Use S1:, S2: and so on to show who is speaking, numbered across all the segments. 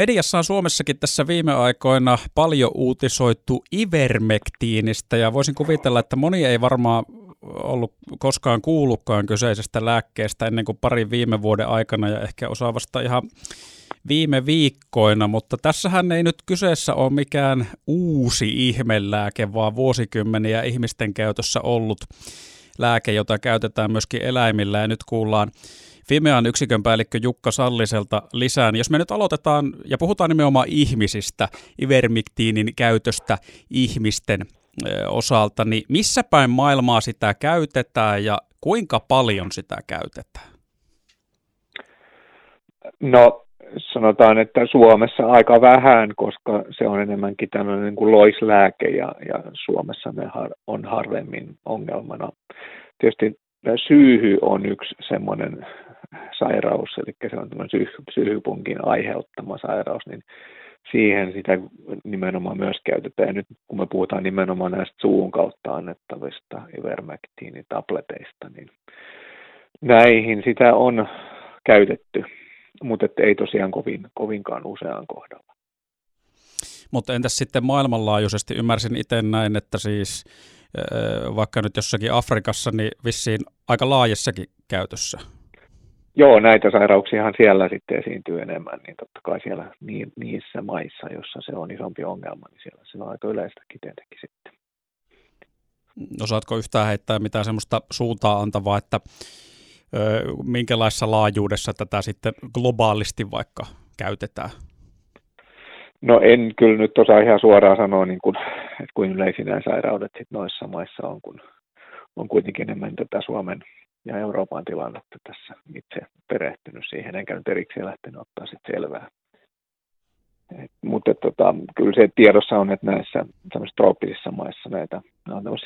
S1: Mediassa on Suomessakin tässä viime aikoina paljon uutisoitu ivermektiinistä ja voisin kuvitella, että moni ei varmaan ollut koskaan kuullutkaan kyseisestä lääkkeestä ennen kuin pari viime vuoden aikana ja ehkä osaa vasta ihan viime viikkoina, mutta tässähän ei nyt kyseessä ole mikään uusi ihmelääke, vaan vuosikymmeniä ihmisten käytössä ollut lääke, jota käytetään myöskin eläimillä ja nyt kuullaan Fimean yksikön päällikkö Jukka Salliselta lisään. Jos me nyt aloitetaan ja puhutaan nimenomaan ihmisistä, ivermiktiinin käytöstä ihmisten osalta, niin missä päin maailmaa sitä käytetään ja kuinka paljon sitä käytetään?
S2: No sanotaan, että Suomessa aika vähän, koska se on enemmänkin tämmöinen niin kuin loislääke ja, ja Suomessa ne har, on harvemmin ongelmana. Tietysti syyhy on yksi semmoinen sairaus, eli se on tämmöinen syy, syyhypunkin aiheuttama sairaus, niin siihen sitä nimenomaan myös käytetään. Ja nyt kun me puhutaan nimenomaan näistä suun kautta annettavista ivermectinitableteista, niin näihin sitä on käytetty, mutta ei tosiaan kovin, kovinkaan useaan kohdalla.
S1: Mutta entäs sitten maailmanlaajuisesti? Ymmärsin itse näin, että siis vaikka nyt jossakin Afrikassa, niin vissiin aika laajassakin käytössä.
S2: Joo, näitä sairauksiahan siellä sitten esiintyy enemmän, niin totta kai siellä niissä maissa, jossa se on isompi ongelma, niin siellä se on aika yleistäkin tietenkin sitten.
S1: Osaatko yhtään heittää mitään semmoista suuntaa antavaa, että ö, minkälaisessa laajuudessa tätä sitten globaalisti vaikka käytetään?
S2: No en kyllä nyt osaa ihan suoraan sanoa, niin kuin, että kuin yleisin nämä sairaudet sit noissa maissa on, kun on kuitenkin enemmän tätä Suomen ja Euroopan tilannetta tässä itse perehtynyt siihen, enkä nyt erikseen lähtenyt ottaa sitten selvää. Et, mutta tota, kyllä se tiedossa on, että näissä trooppisissa maissa näitä, on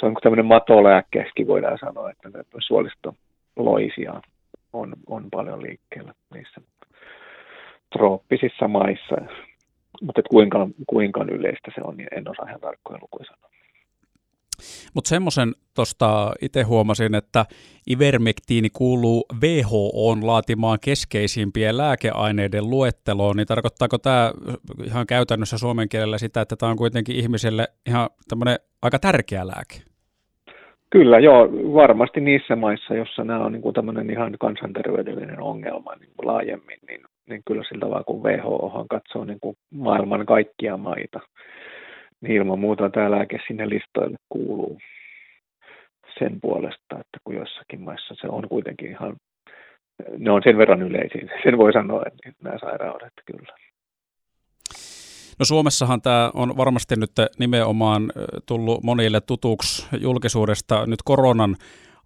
S2: se on tämmöinen matolääkkeeksi voidaan sanoa, että suolistoloisia on, on paljon liikkeellä niissä trooppisissa maissa. Mutta kuinka, kuinka yleistä se on, niin en osaa ihan tarkkoja lukuja sanoa.
S1: Mutta semmoisen tuosta itse huomasin, että ivermektiini kuuluu WHOn laatimaan keskeisimpien lääkeaineiden luetteloon, niin tarkoittaako tämä ihan käytännössä suomen kielellä sitä, että tämä on kuitenkin ihmiselle ihan tämmöinen aika tärkeä lääke?
S2: Kyllä, joo, varmasti niissä maissa, jossa nämä on niin kuin tämmöinen ihan kansanterveydellinen ongelma niin kuin laajemmin, niin, niin kyllä sillä tavalla kun WHO katsoo niin kuin maailman kaikkia maita, niin ilman muuta tämä lääke sinne listoille kuuluu sen puolesta, että kun jossakin maissa se on kuitenkin ihan, ne on sen verran yleisin, sen voi sanoa, että nämä sairaudet kyllä.
S1: No Suomessahan tämä on varmasti nyt nimenomaan tullut monille tutuksi julkisuudesta nyt koronan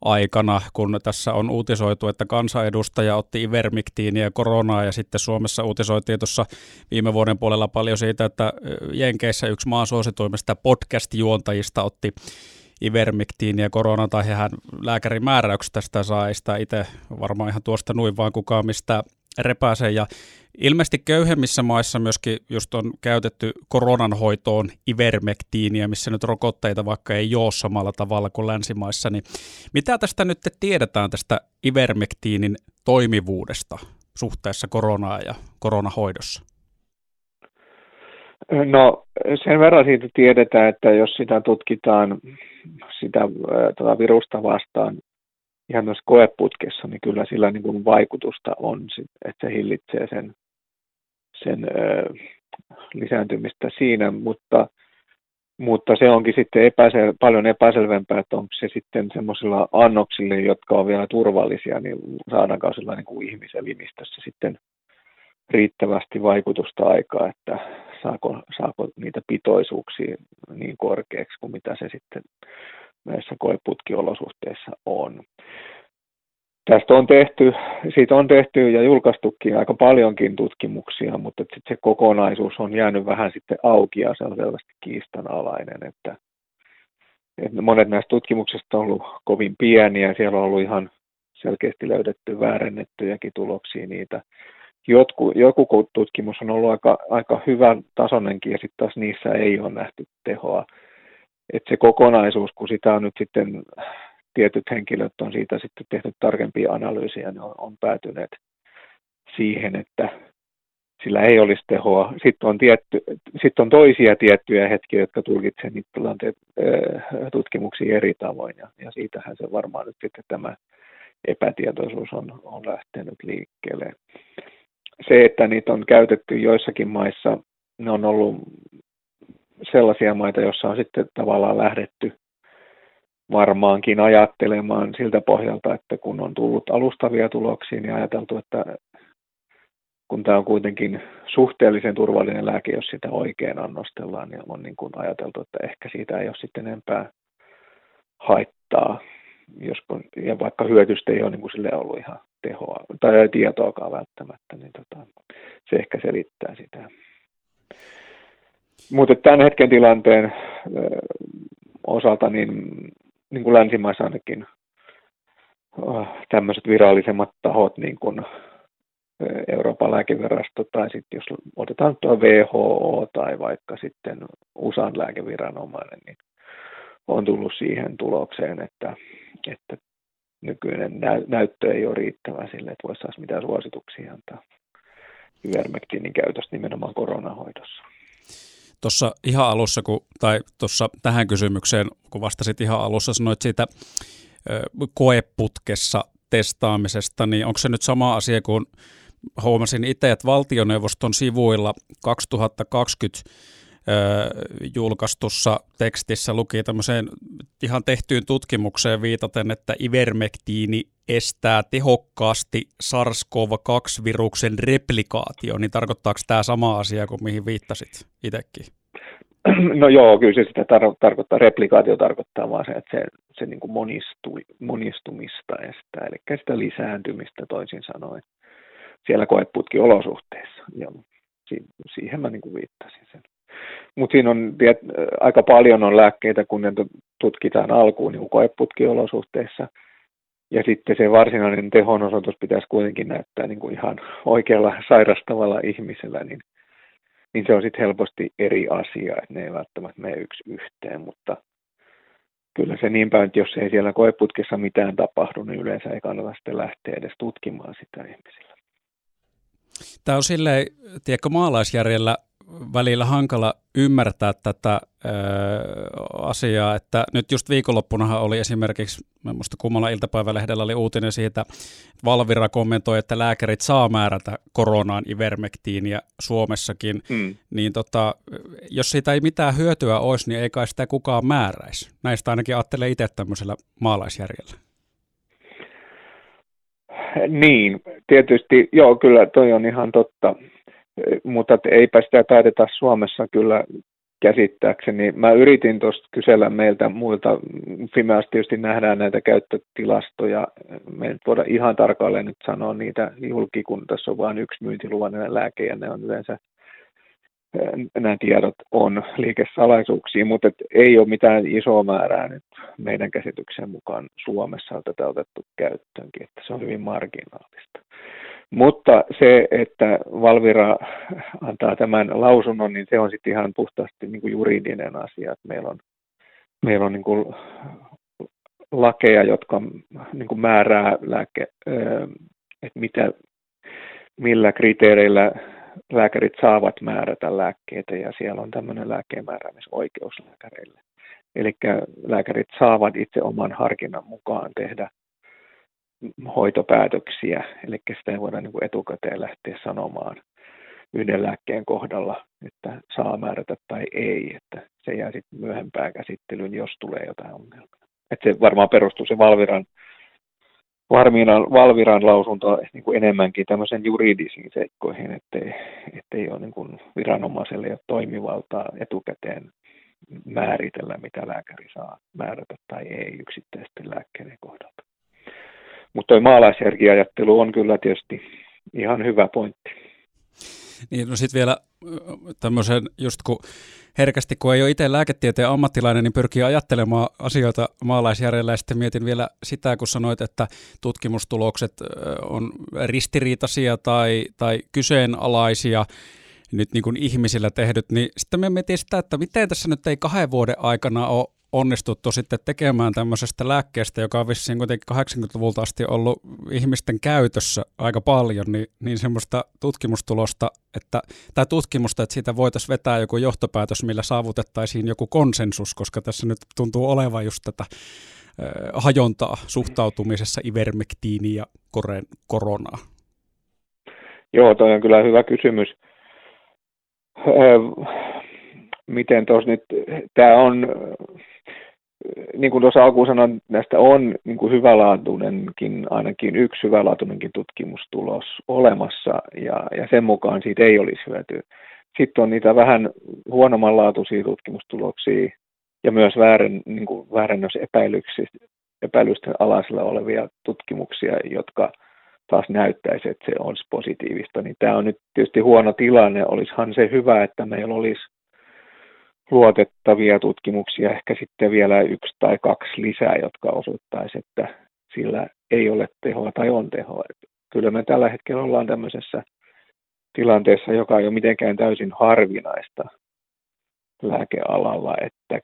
S1: aikana, kun tässä on uutisoitu, että kansanedustaja otti ivermiktiiniä ja koronaa, ja sitten Suomessa uutisoitiin tuossa viime vuoden puolella paljon siitä, että Jenkeissä yksi maan suosituimmista podcast-juontajista otti ivermiktiiniä korona, tai hän lääkärin määräyksestä sitä saa, ei sitä itse varmaan ihan tuosta nuin vaan kukaan mistä repäsee, ja Ilmeisesti köyhemmissä maissa myöskin just on käytetty koronan hoitoon ivermektiiniä, missä nyt rokotteita vaikka ei ole samalla tavalla kuin länsimaissa. Niin mitä tästä nyt tiedetään tästä ivermektiinin toimivuudesta suhteessa koronaan ja koronahoidossa?
S2: No sen verran siitä tiedetään, että jos sitä tutkitaan sitä tuota virusta vastaan ihan myös koeputkessa, niin kyllä sillä niin kuin vaikutusta on, että se hillitsee sen sen lisääntymistä siinä, mutta, mutta se onkin sitten epäsel, paljon epäselvempää, että onko se sitten semmoisilla annoksilla, jotka on vielä turvallisia, niin saadaanko sillä niin kuin ihmiselimistössä sitten riittävästi vaikutusta aikaa, että saako, saako niitä pitoisuuksia niin korkeaksi kuin mitä se sitten näissä koeputkiolosuhteissa on. Tästä on tehty, siitä on tehty ja julkaistukin aika paljonkin tutkimuksia, mutta sitten se kokonaisuus on jäänyt vähän sitten auki ja se on selvästi kiistanalainen, että, että monet näistä tutkimuksista on ollut kovin pieniä, siellä on ollut ihan selkeästi löydetty väärennettyjäkin tuloksia niitä. Jotku, joku tutkimus on ollut aika, aika hyvän tasoinenkin ja sitten taas niissä ei ole nähty tehoa. Että se kokonaisuus, kun sitä on nyt sitten tietyt henkilöt on siitä sitten tehnyt tarkempia analyysiä, ne on, on päätyneet siihen, että sillä ei olisi tehoa. Sitten on, tietty, sitten on toisia tiettyjä hetkiä, jotka tulkitsevat niitä tilanteet, tutkimuksia eri tavoin, ja, ja siitähän se varmaan nyt sitten tämä epätietoisuus on, on lähtenyt liikkeelle. Se, että niitä on käytetty joissakin maissa, ne on ollut sellaisia maita, joissa on sitten tavallaan lähdetty varmaankin ajattelemaan siltä pohjalta, että kun on tullut alustavia tuloksia, niin ajateltu, että kun tämä on kuitenkin suhteellisen turvallinen lääke, jos sitä oikein annostellaan, niin on niin kuin ajateltu, että ehkä siitä ei ole sitten enempää haittaa, jos, ja vaikka hyötystä ei ole niin kuin sille ollut ihan tehoa tai tietoakaan välttämättä, niin tota, se ehkä selittää sitä. Mutta tämän hetken tilanteen osalta, niin, niin kuin länsimaissa ainakin tämmöiset virallisemmat tahot, niin kuin Euroopan lääkevirasto tai sitten jos otetaan tuo WHO tai vaikka sitten USAn lääkeviranomainen, niin on tullut siihen tulokseen, että, että nykyinen näyttö ei ole riittävä sille, että voisi saada mitään suosituksia antaa ivermektiinin käytöstä nimenomaan koronahoidossa.
S1: Tuossa ihan alussa, kun, tai tuossa tähän kysymykseen, kun vastasit ihan alussa, sanoit siitä koeputkessa testaamisesta, niin onko se nyt sama asia kuin huomasin itse, että valtioneuvoston sivuilla 2020 julkaistussa tekstissä luki tämmöiseen ihan tehtyyn tutkimukseen viitaten, että ivermektiini estää tehokkaasti SARS-CoV-2-viruksen replikaatio, niin tarkoittaako tämä sama asia kuin mihin viittasit itsekin?
S2: No joo, kyllä se sitä tar- tarkoittaa. Replikaatio tarkoittaa vaan se, että se, se niin kuin monistu, monistumista estää, eli sitä lisääntymistä toisin sanoen siellä koeputkiolosuhteissa. Ja siihen mä niin kuin viittasin sen. Mutta siinä on tiet, aika paljon on lääkkeitä, kun ne tutkitaan alkuun niin koeputkiolosuhteissa. Ja sitten se varsinainen tehonosoitus pitäisi kuitenkin näyttää niin kuin ihan oikealla sairastavalla ihmisellä, niin, niin se on sitten helposti eri asia, että ne ei välttämättä mene yksi yhteen, mutta kyllä se niin päin, että jos ei siellä koeputkessa mitään tapahdu, niin yleensä ei kannata sitten lähteä edes tutkimaan sitä ihmisillä.
S1: Tämä on silleen, tiedätkö, maalaisjärjellä välillä hankala ymmärtää tätä ö, asiaa, että nyt just viikonloppunahan oli esimerkiksi, minusta kummalla iltapäivälehdellä oli uutinen siitä, että Valvira kommentoi, että lääkärit saa määrätä koronaan ivermektiiniä Suomessakin, mm. niin tota, jos siitä ei mitään hyötyä olisi, niin ei kai sitä kukaan määräisi. Näistä ainakin ajattelee itse tämmöisellä maalaisjärjellä.
S2: Niin, tietysti, joo, kyllä toi on ihan totta, mutta eipä sitä taideta Suomessa kyllä käsittääkseni. Mä yritin tuosta kysellä meiltä muilta, Fimeassa tietysti nähdään näitä käyttötilastoja, me ei voida ihan tarkalleen nyt sanoa niitä julki, kun tässä on vain yksi myyntiluvainen lääke ja ne on yleensä nämä tiedot on liikesalaisuuksia, mutta et ei ole mitään isoa määrää nyt meidän käsityksen mukaan Suomessa tätä otettu käyttöönkin, että se on hyvin marginaalista. Mutta se, että Valvira antaa tämän lausunnon, niin se on sitten ihan puhtaasti niin kuin juridinen asia. Että meillä on, meillä on niin kuin lakeja, jotka niin kuin määrää lääke, että mitä, millä kriteereillä lääkärit saavat määrätä lääkkeitä ja siellä on tämmöinen lääkkeenmääräämisoikeus lääkäreille. Eli lääkärit saavat itse oman harkinnan mukaan tehdä hoitopäätöksiä, eli sitä ei voida niin kuin etukäteen lähteä sanomaan yhden lääkkeen kohdalla, että saa määrätä tai ei, että se jää sitten myöhempään käsittelyyn, jos tulee jotain ongelmia. Että se varmaan perustuu se Valviran Valviran, Valviran lausunto niin kuin enemmänkin tämmöisen juridisiin seikkoihin, ettei, ettei ole niin kuin viranomaiselle ole toimivaltaa etukäteen määritellä, mitä lääkäri saa määrätä tai ei yksittäisten lääkkeiden kohdalta. Mutta maalaisjärkiajattelu on kyllä tietysti ihan hyvä pointti.
S1: Niin, no sitten vielä tämmöisen, just kun herkästi, kun ei ole itse lääketieteen ammattilainen, niin pyrkii ajattelemaan asioita maalaisjärjellä. Ja sitten mietin vielä sitä, kun sanoit, että tutkimustulokset on ristiriitaisia tai, tai kyseenalaisia nyt niin kuin ihmisillä tehdyt, niin sitten me mietin sitä, että miten tässä nyt ei kahden vuoden aikana ole onnistuttu sitten tekemään tämmöisestä lääkkeestä, joka on vissiin kuitenkin 80-luvulta asti ollut ihmisten käytössä aika paljon, niin, niin semmoista tutkimustulosta, että, tai tutkimusta, että siitä voitaisiin vetää joku johtopäätös, millä saavutettaisiin joku konsensus, koska tässä nyt tuntuu olevan just tätä hajontaa suhtautumisessa ivermektiiniin ja koronaa.
S2: Joo, toi on kyllä hyvä kysymys. Miten tuossa nyt, tämä on, niin kuin tuossa alkuun sanoin, näistä on niin kuin hyvälaatuinenkin, ainakin yksi hyvälaatuinenkin tutkimustulos olemassa, ja, ja sen mukaan siitä ei olisi hyötyä. Sitten on niitä vähän huonommanlaatuisia tutkimustuloksia ja myös väärän, niin kuin epäilysten alaisilla olevia tutkimuksia, jotka taas näyttäisi, että se olisi positiivista, niin tämä on nyt tietysti huono tilanne. Olisihan se hyvä, että meillä olisi luotettavia tutkimuksia, ehkä sitten vielä yksi tai kaksi lisää, jotka osoittaisi, että sillä ei ole tehoa tai on tehoa. Että kyllä me tällä hetkellä ollaan tämmöisessä tilanteessa, joka ei ole mitenkään täysin harvinaista lääkealalla, että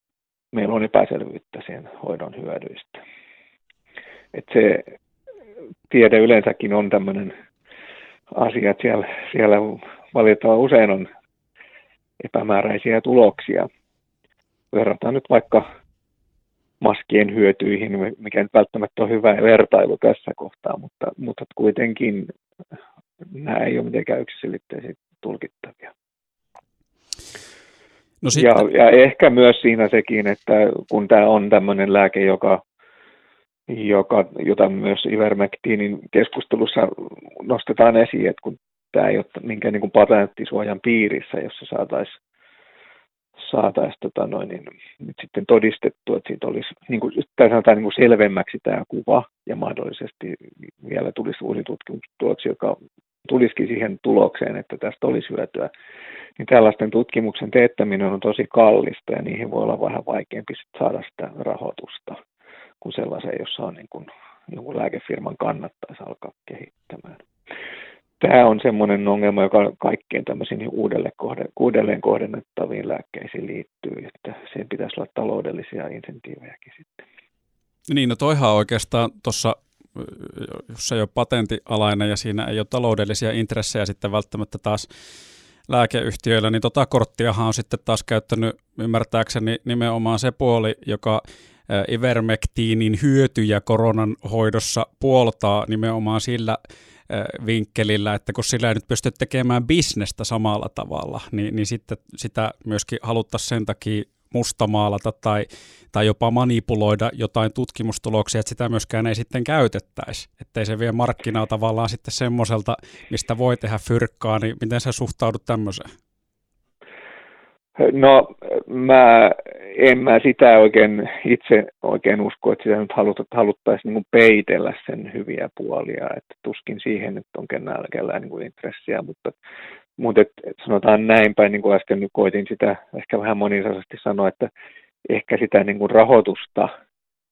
S2: meillä on epäselvyyttä sen hoidon hyödyistä. Että se tiede yleensäkin on tämmöinen asia, että siellä, siellä valitettavan usein on epämääräisiä tuloksia. Verrataan nyt vaikka maskien hyötyihin, mikä nyt välttämättä on hyvä vertailu tässä kohtaa, mutta, mutta kuitenkin nämä ei ole mitenkään yksiselitteisiä tulkittavia. No sitten... ja, ja ehkä myös siinä sekin, että kun tämä on tämmöinen lääke, joka joka, jota myös Ivermectinin keskustelussa nostetaan esiin, että kun tämä ei ole minkään niin kuin patenttisuojan piirissä, jossa saataisiin saatais, tota noin, niin nyt sitten todistettu, että siitä olisi, niin kuin, tai sanotaan niin kuin selvemmäksi tämä kuva, ja mahdollisesti vielä tulisi uusi tutkimustulos, joka tulisikin siihen tulokseen, että tästä olisi hyötyä, niin tällaisten tutkimuksen teettäminen on tosi kallista, ja niihin voi olla vähän vaikeampi saada sitä rahoitusta kuin sellaisen, jossa on niin kuin, jonkun lääkefirman kannattaisi alkaa kehittämään. Tämä on semmoinen ongelma, joka kaikkien tämmöisiin uudelleen, kohden, uudelleen kohdennettaviin lääkkeisiin liittyy, että siihen pitäisi olla taloudellisia insentiivejäkin sitten.
S1: Niin, no toihan oikeastaan tuossa, jos ei ole patentialainen ja siinä ei ole taloudellisia intressejä sitten välttämättä taas lääkeyhtiöillä, niin tota korttiahan on sitten taas käyttänyt ymmärtääkseni nimenomaan se puoli, joka ivermektiinin hyötyjä koronan hoidossa puoltaa nimenomaan sillä vinkkelillä, että kun sillä ei nyt pysty tekemään bisnestä samalla tavalla, niin, niin sitten sitä myöskin haluttaisiin sen takia mustamaalata tai, tai jopa manipuloida jotain tutkimustuloksia, että sitä myöskään ei sitten käytettäisi. Että ei se vie markkinaa tavallaan sitten semmoiselta, mistä voi tehdä fyrkkaa, niin miten sä suhtaudut tämmöiseen?
S2: No mä en mä sitä oikein itse oikein usko, että sitä nyt haluttaisiin niin peitellä sen hyviä puolia, että tuskin siihen, että on kenellä, kellään niin intressiä, mutta, mutta et, et sanotaan näin päin, niin kuin äsken nyt koitin sitä ehkä vähän monisaisesti sanoa, että ehkä sitä niin kuin rahoitusta,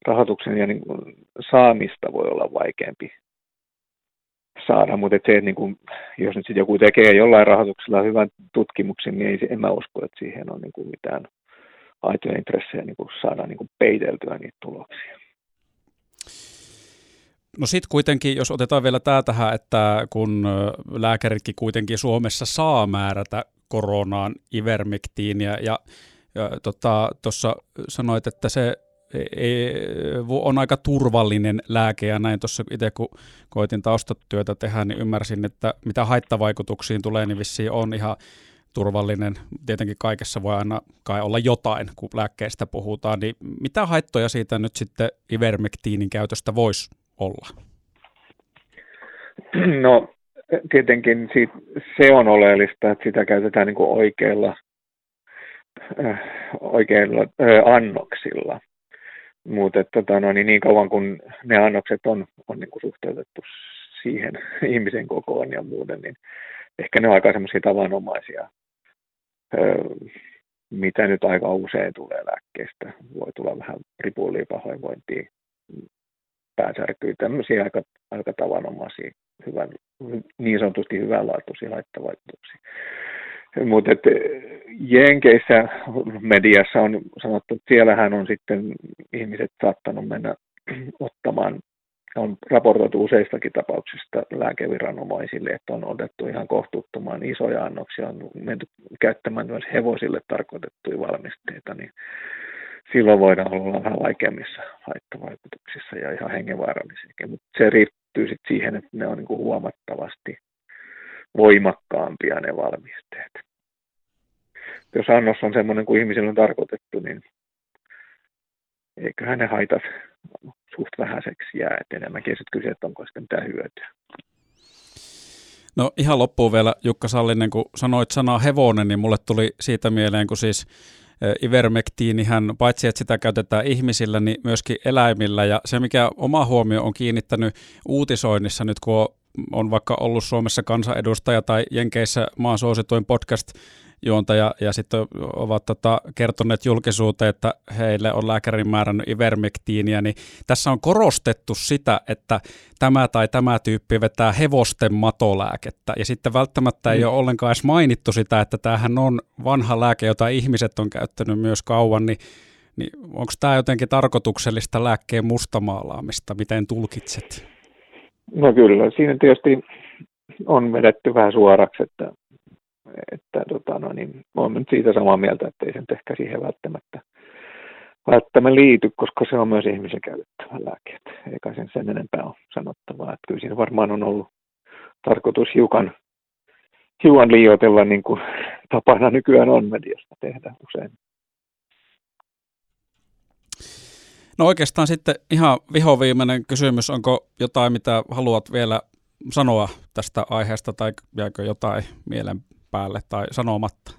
S2: rahoituksen ja niin kuin saamista voi olla vaikeampi saada, mutta se, niin kuin, jos nyt joku tekee jollain rahoituksella hyvän tutkimuksen, niin ei, en mä usko, että siihen on niin kuin mitään aitoja intressejä niin kuin saada niin kuin peiteltyä niitä tuloksia.
S1: No sitten kuitenkin, jos otetaan vielä tämä tähän, että kun lääkäritkin kuitenkin Suomessa saa määrätä koronaan ivermektiiniä ja, ja tuossa tota, sanoit, että se ei, on aika turvallinen lääke ja näin tuossa itse kun koitin taustatyötä tehdä, niin ymmärsin, että mitä haittavaikutuksiin tulee, niin vissiin on ihan turvallinen. Tietenkin kaikessa voi aina kai olla jotain, kun lääkkeestä puhutaan. Niin mitä haittoja siitä nyt sitten ivermektiinin käytöstä voisi olla?
S2: No tietenkin siitä, se on oleellista, että sitä käytetään niin kuin oikeilla, äh, oikeilla äh, annoksilla. Mutta tota, no, niin, niin kauan kun ne annokset on, on niin kuin suhteutettu siihen ihmisen kokoon ja muuten, niin ehkä ne on aika semmoisia tavanomaisia, öö, mitä nyt aika usein tulee lääkkeestä. Voi tulla vähän ripulia, pahoinvointia, pääsärkyä, tämmöisiä aika, aika tavanomaisia, hyvän, niin sanotusti hyvänlaatuisia haittavaikutuksia. Mutta Jenkeissä mediassa on sanottu, että siellähän on sitten ihmiset saattanut mennä ottamaan, on raportoitu useistakin tapauksista lääkeviranomaisille, että on otettu ihan kohtuuttoman isoja annoksia, on menty käyttämään myös hevosille tarkoitettuja valmisteita, niin silloin voidaan olla vähän vaikeammissa haittavaikutuksissa ja ihan hengenvaarallisiakin, mutta se riittyy sitten siihen, että ne on niin kuin huomattavasti voimakkaampia ne valmisteet. Jos annos on semmoinen kuin ihmisillä on tarkoitettu, niin eiköhän ne haitat suht vähäiseksi jää, että enemmänkin sitten kyse, että onko sitten mitään hyötyä.
S1: No ihan loppuun vielä Jukka Sallinen, kun sanoit sanaa hevonen, niin mulle tuli siitä mieleen, kun siis Ivermektiinihän, paitsi että sitä käytetään ihmisillä, niin myöskin eläimillä. Ja se, mikä oma huomio on kiinnittänyt uutisoinnissa nyt, kun on vaikka ollut Suomessa kansanedustaja tai Jenkeissä maan suosituin podcast juontaja ja sitten ovat tota, kertoneet julkisuuteen, että heille on lääkärin määrännyt ivermektiiniä, niin tässä on korostettu sitä, että tämä tai tämä tyyppi vetää hevosten matolääkettä ja sitten välttämättä ei mm. ole ollenkaan edes mainittu sitä, että tämähän on vanha lääke, jota ihmiset on käyttänyt myös kauan, niin niin onko tämä jotenkin tarkoituksellista lääkkeen mustamaalaamista? Miten tulkitset?
S2: No kyllä, siinä tietysti on vedetty vähän suoraksi, että että tota, no niin, olen nyt siitä samaa mieltä, että ei sen ehkä siihen välttämättä, välttämättä liity, koska se on myös ihmisen käytettävä lääke. Eikä sen sen enempää ole sanottavaa. Että kyllä siinä varmaan on ollut tarkoitus hiukan, hiukan liioitella, niin kuin tapana nykyään on mediasta tehdä usein.
S1: No oikeastaan sitten ihan vihoviimeinen kysymys. Onko jotain, mitä haluat vielä sanoa tästä aiheesta tai jääkö jotain mielen päälle tai sanomatta?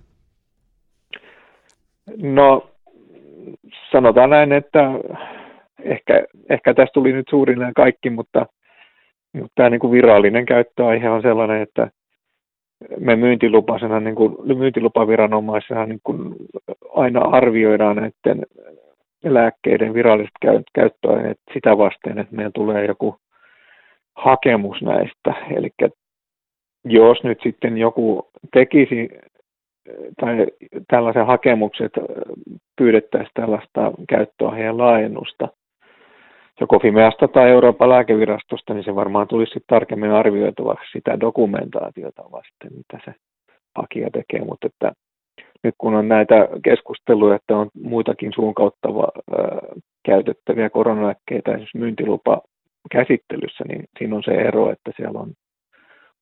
S2: No sanotaan näin, että ehkä, ehkä tästä tuli nyt suurin kaikki, mutta, mutta tämä niin kuin virallinen käyttöaihe on sellainen, että me myyntilupasena, niin kuin, myyntilupaviranomaisena niin kuin aina arvioidaan näiden lääkkeiden viralliset käyttöaineet sitä vasten, että meillä tulee joku hakemus näistä. Eli jos nyt sitten joku tekisi tai tällaisen hakemukset pyydettäisiin tällaista käyttöaiheen laajennusta joko Fimeasta tai Euroopan lääkevirastosta, niin se varmaan tulisi sitten tarkemmin arvioituvaksi sitä dokumentaatiota vasten, mitä se hakija tekee, mutta että nyt kun on näitä keskusteluja, että on muitakin suun kautta käytettäviä koronalääkkeitä esimerkiksi myyntilupa käsittelyssä, niin siinä on se ero, että siellä on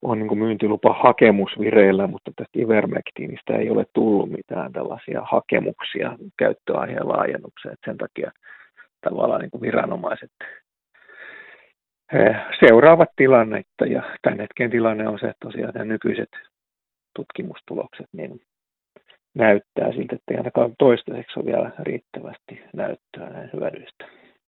S2: on niin myyntilupahakemus vireillä, mutta tästä Ivermectinistä ei ole tullut mitään tällaisia hakemuksia käyttöaiheen laajennukseen. Sen takia tavallaan niin viranomaiset seuraavat tilannetta ja tämän hetken tilanne on se, että tosiaan nämä nykyiset tutkimustulokset niin näyttää siltä, että ei ainakaan toistaiseksi ole vielä riittävästi näyttöä näin hyödyistä.